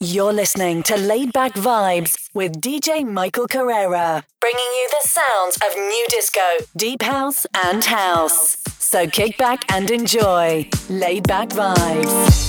You're listening to Laid Back Vibes with DJ Michael Carrera, bringing you the sounds of new disco, deep house, and house. So kick back and enjoy Laid Back Vibes.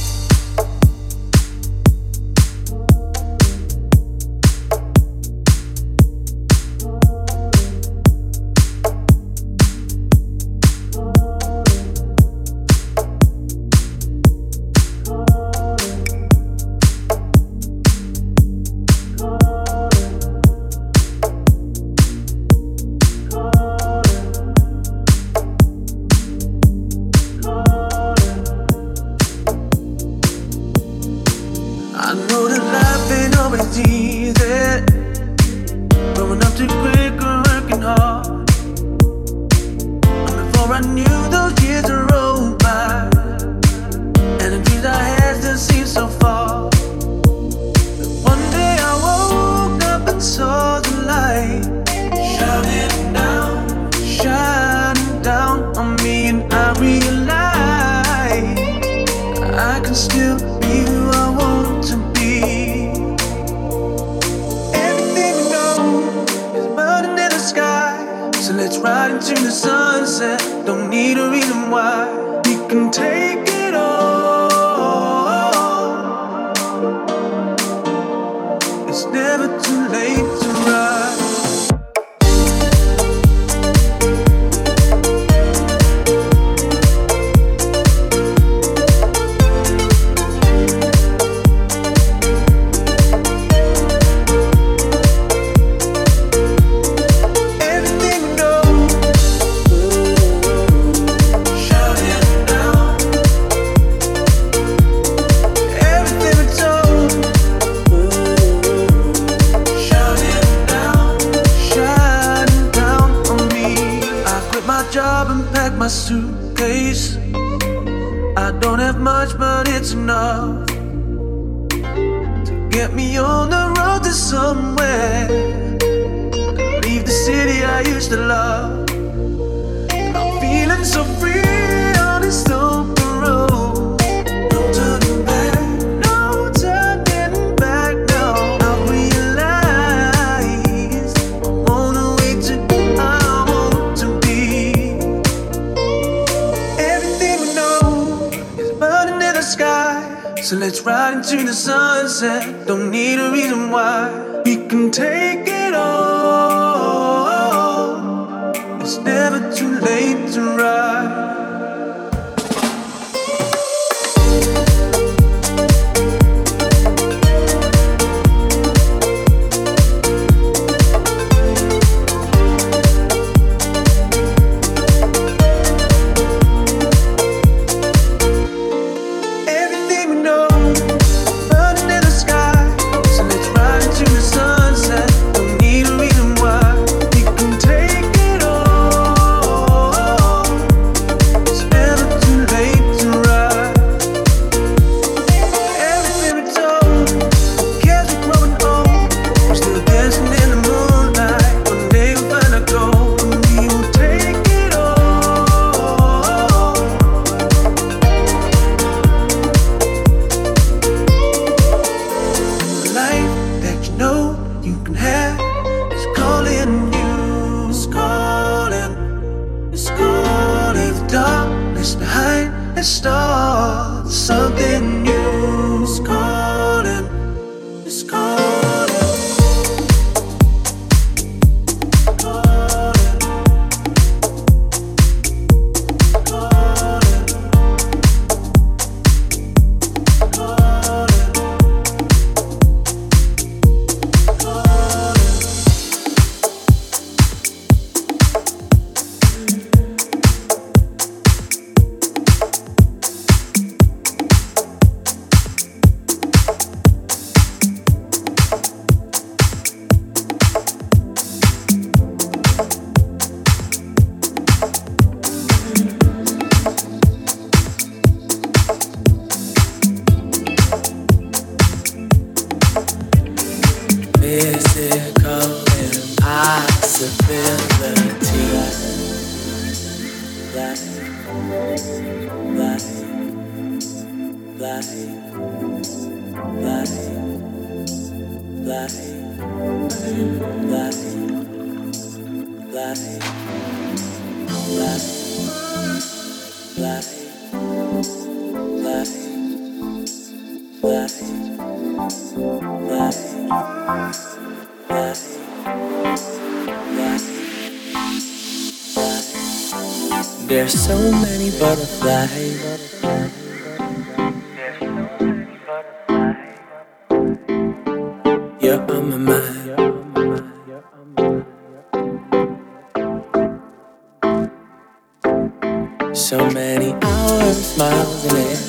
So many hours, miles in.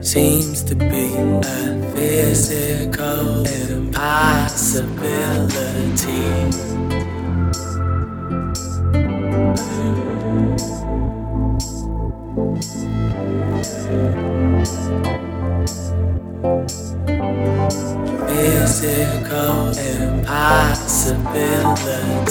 seems to be a physical impossibility. Physical impossibility.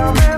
Bye.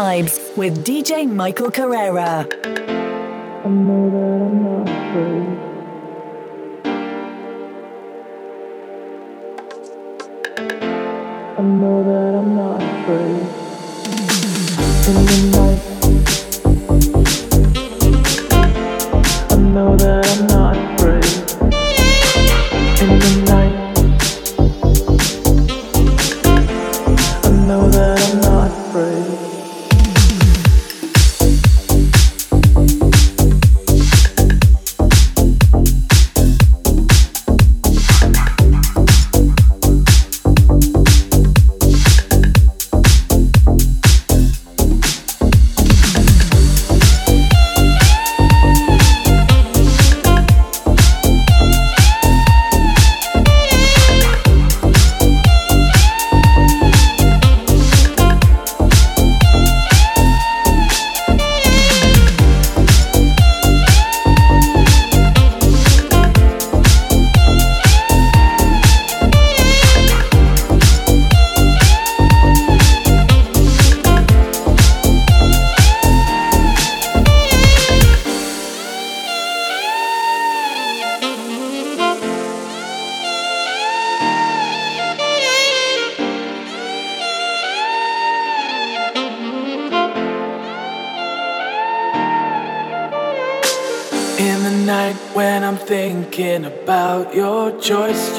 Vibes with DJ Michael Carrera. I know that I'm not afraid. I know that I'm not afraid.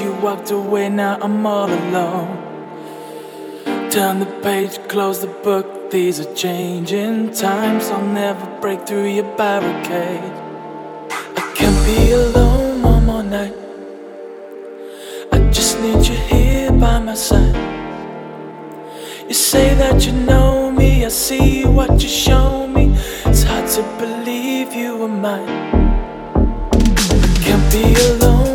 You walked away, now I'm all alone. Turn the page, close the book, these are changing times. I'll never break through your barricade. I can't be alone one more night. I just need you here by my side. You say that you know me, I see what you show me. It's hard to believe you were mine. Can't be alone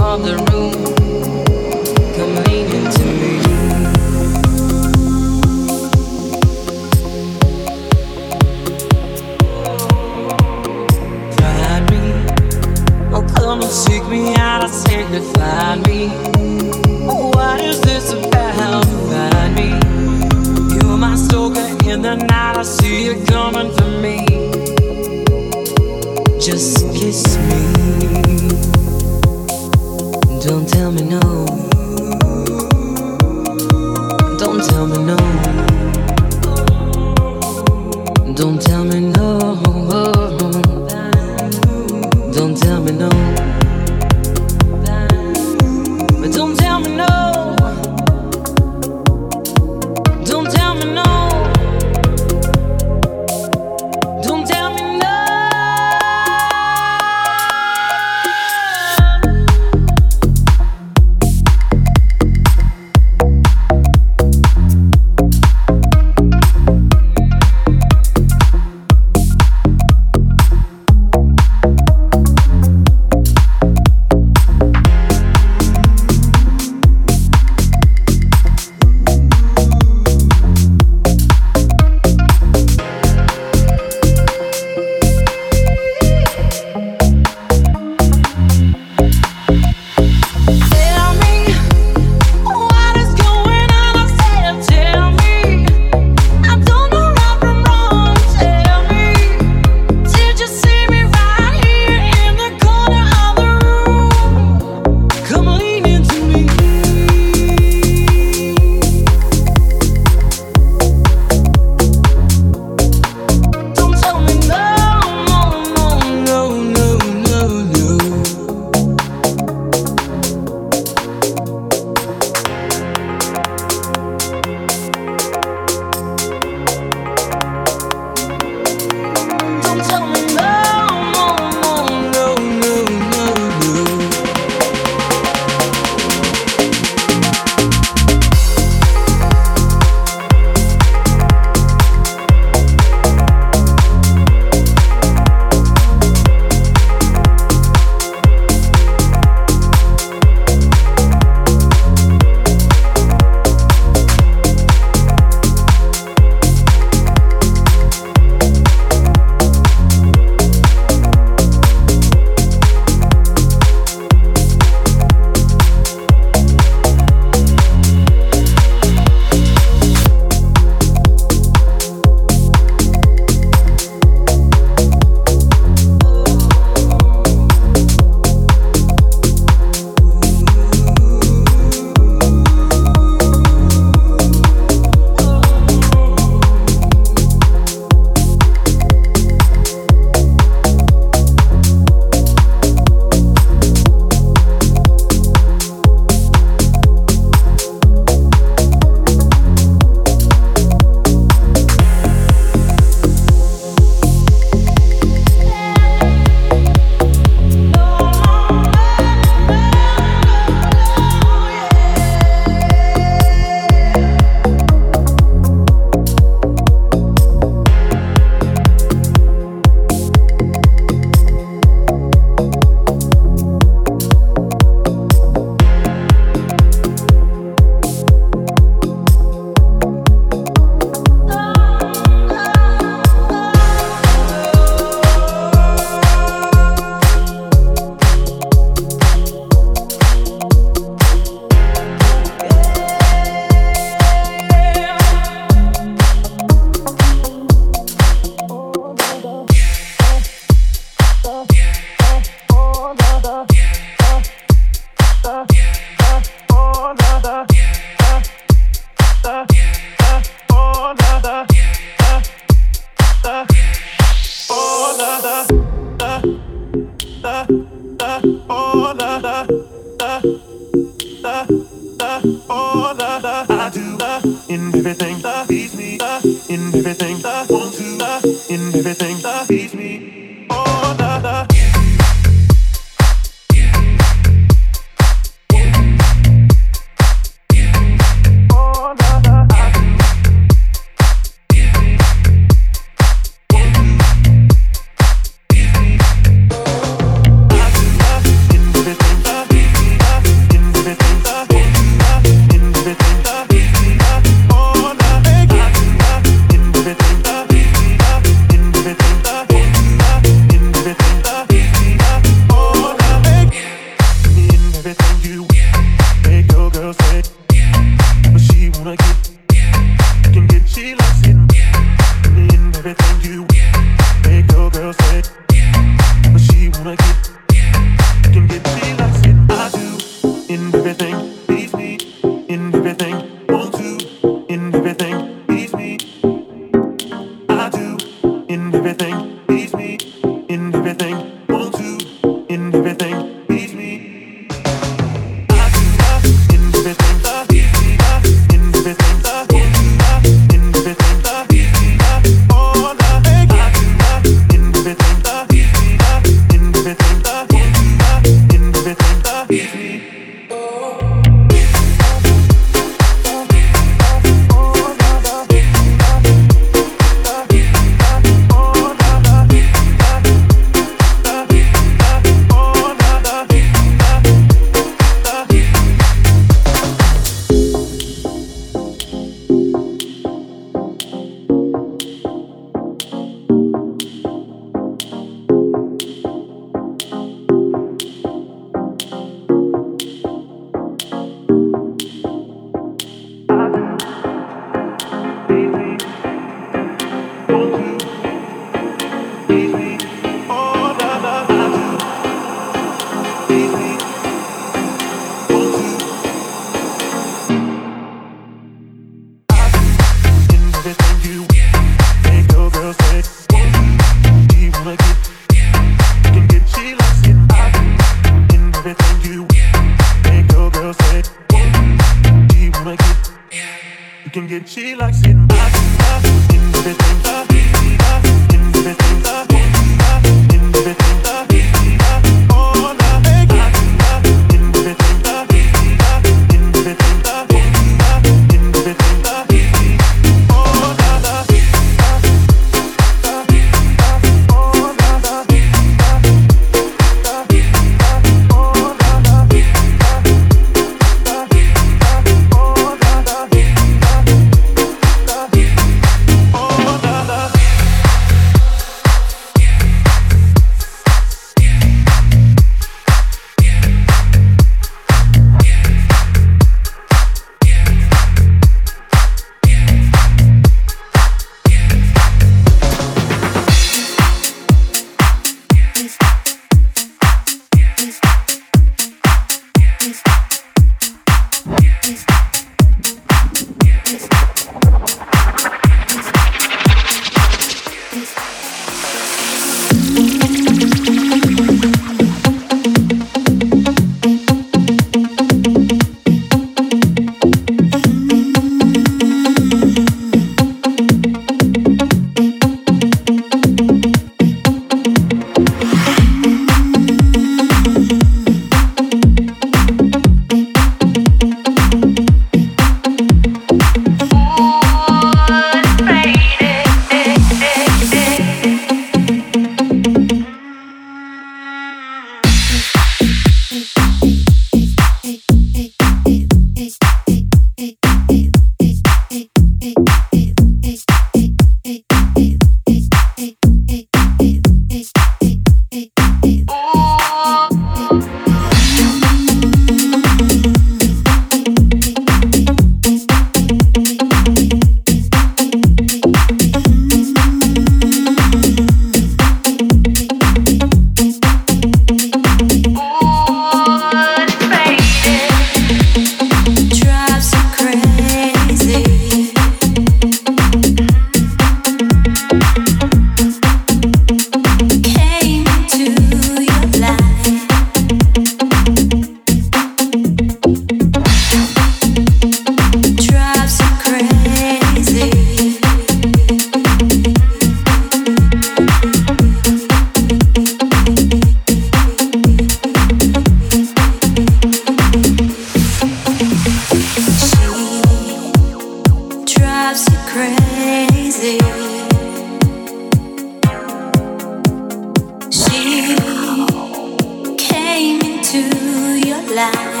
she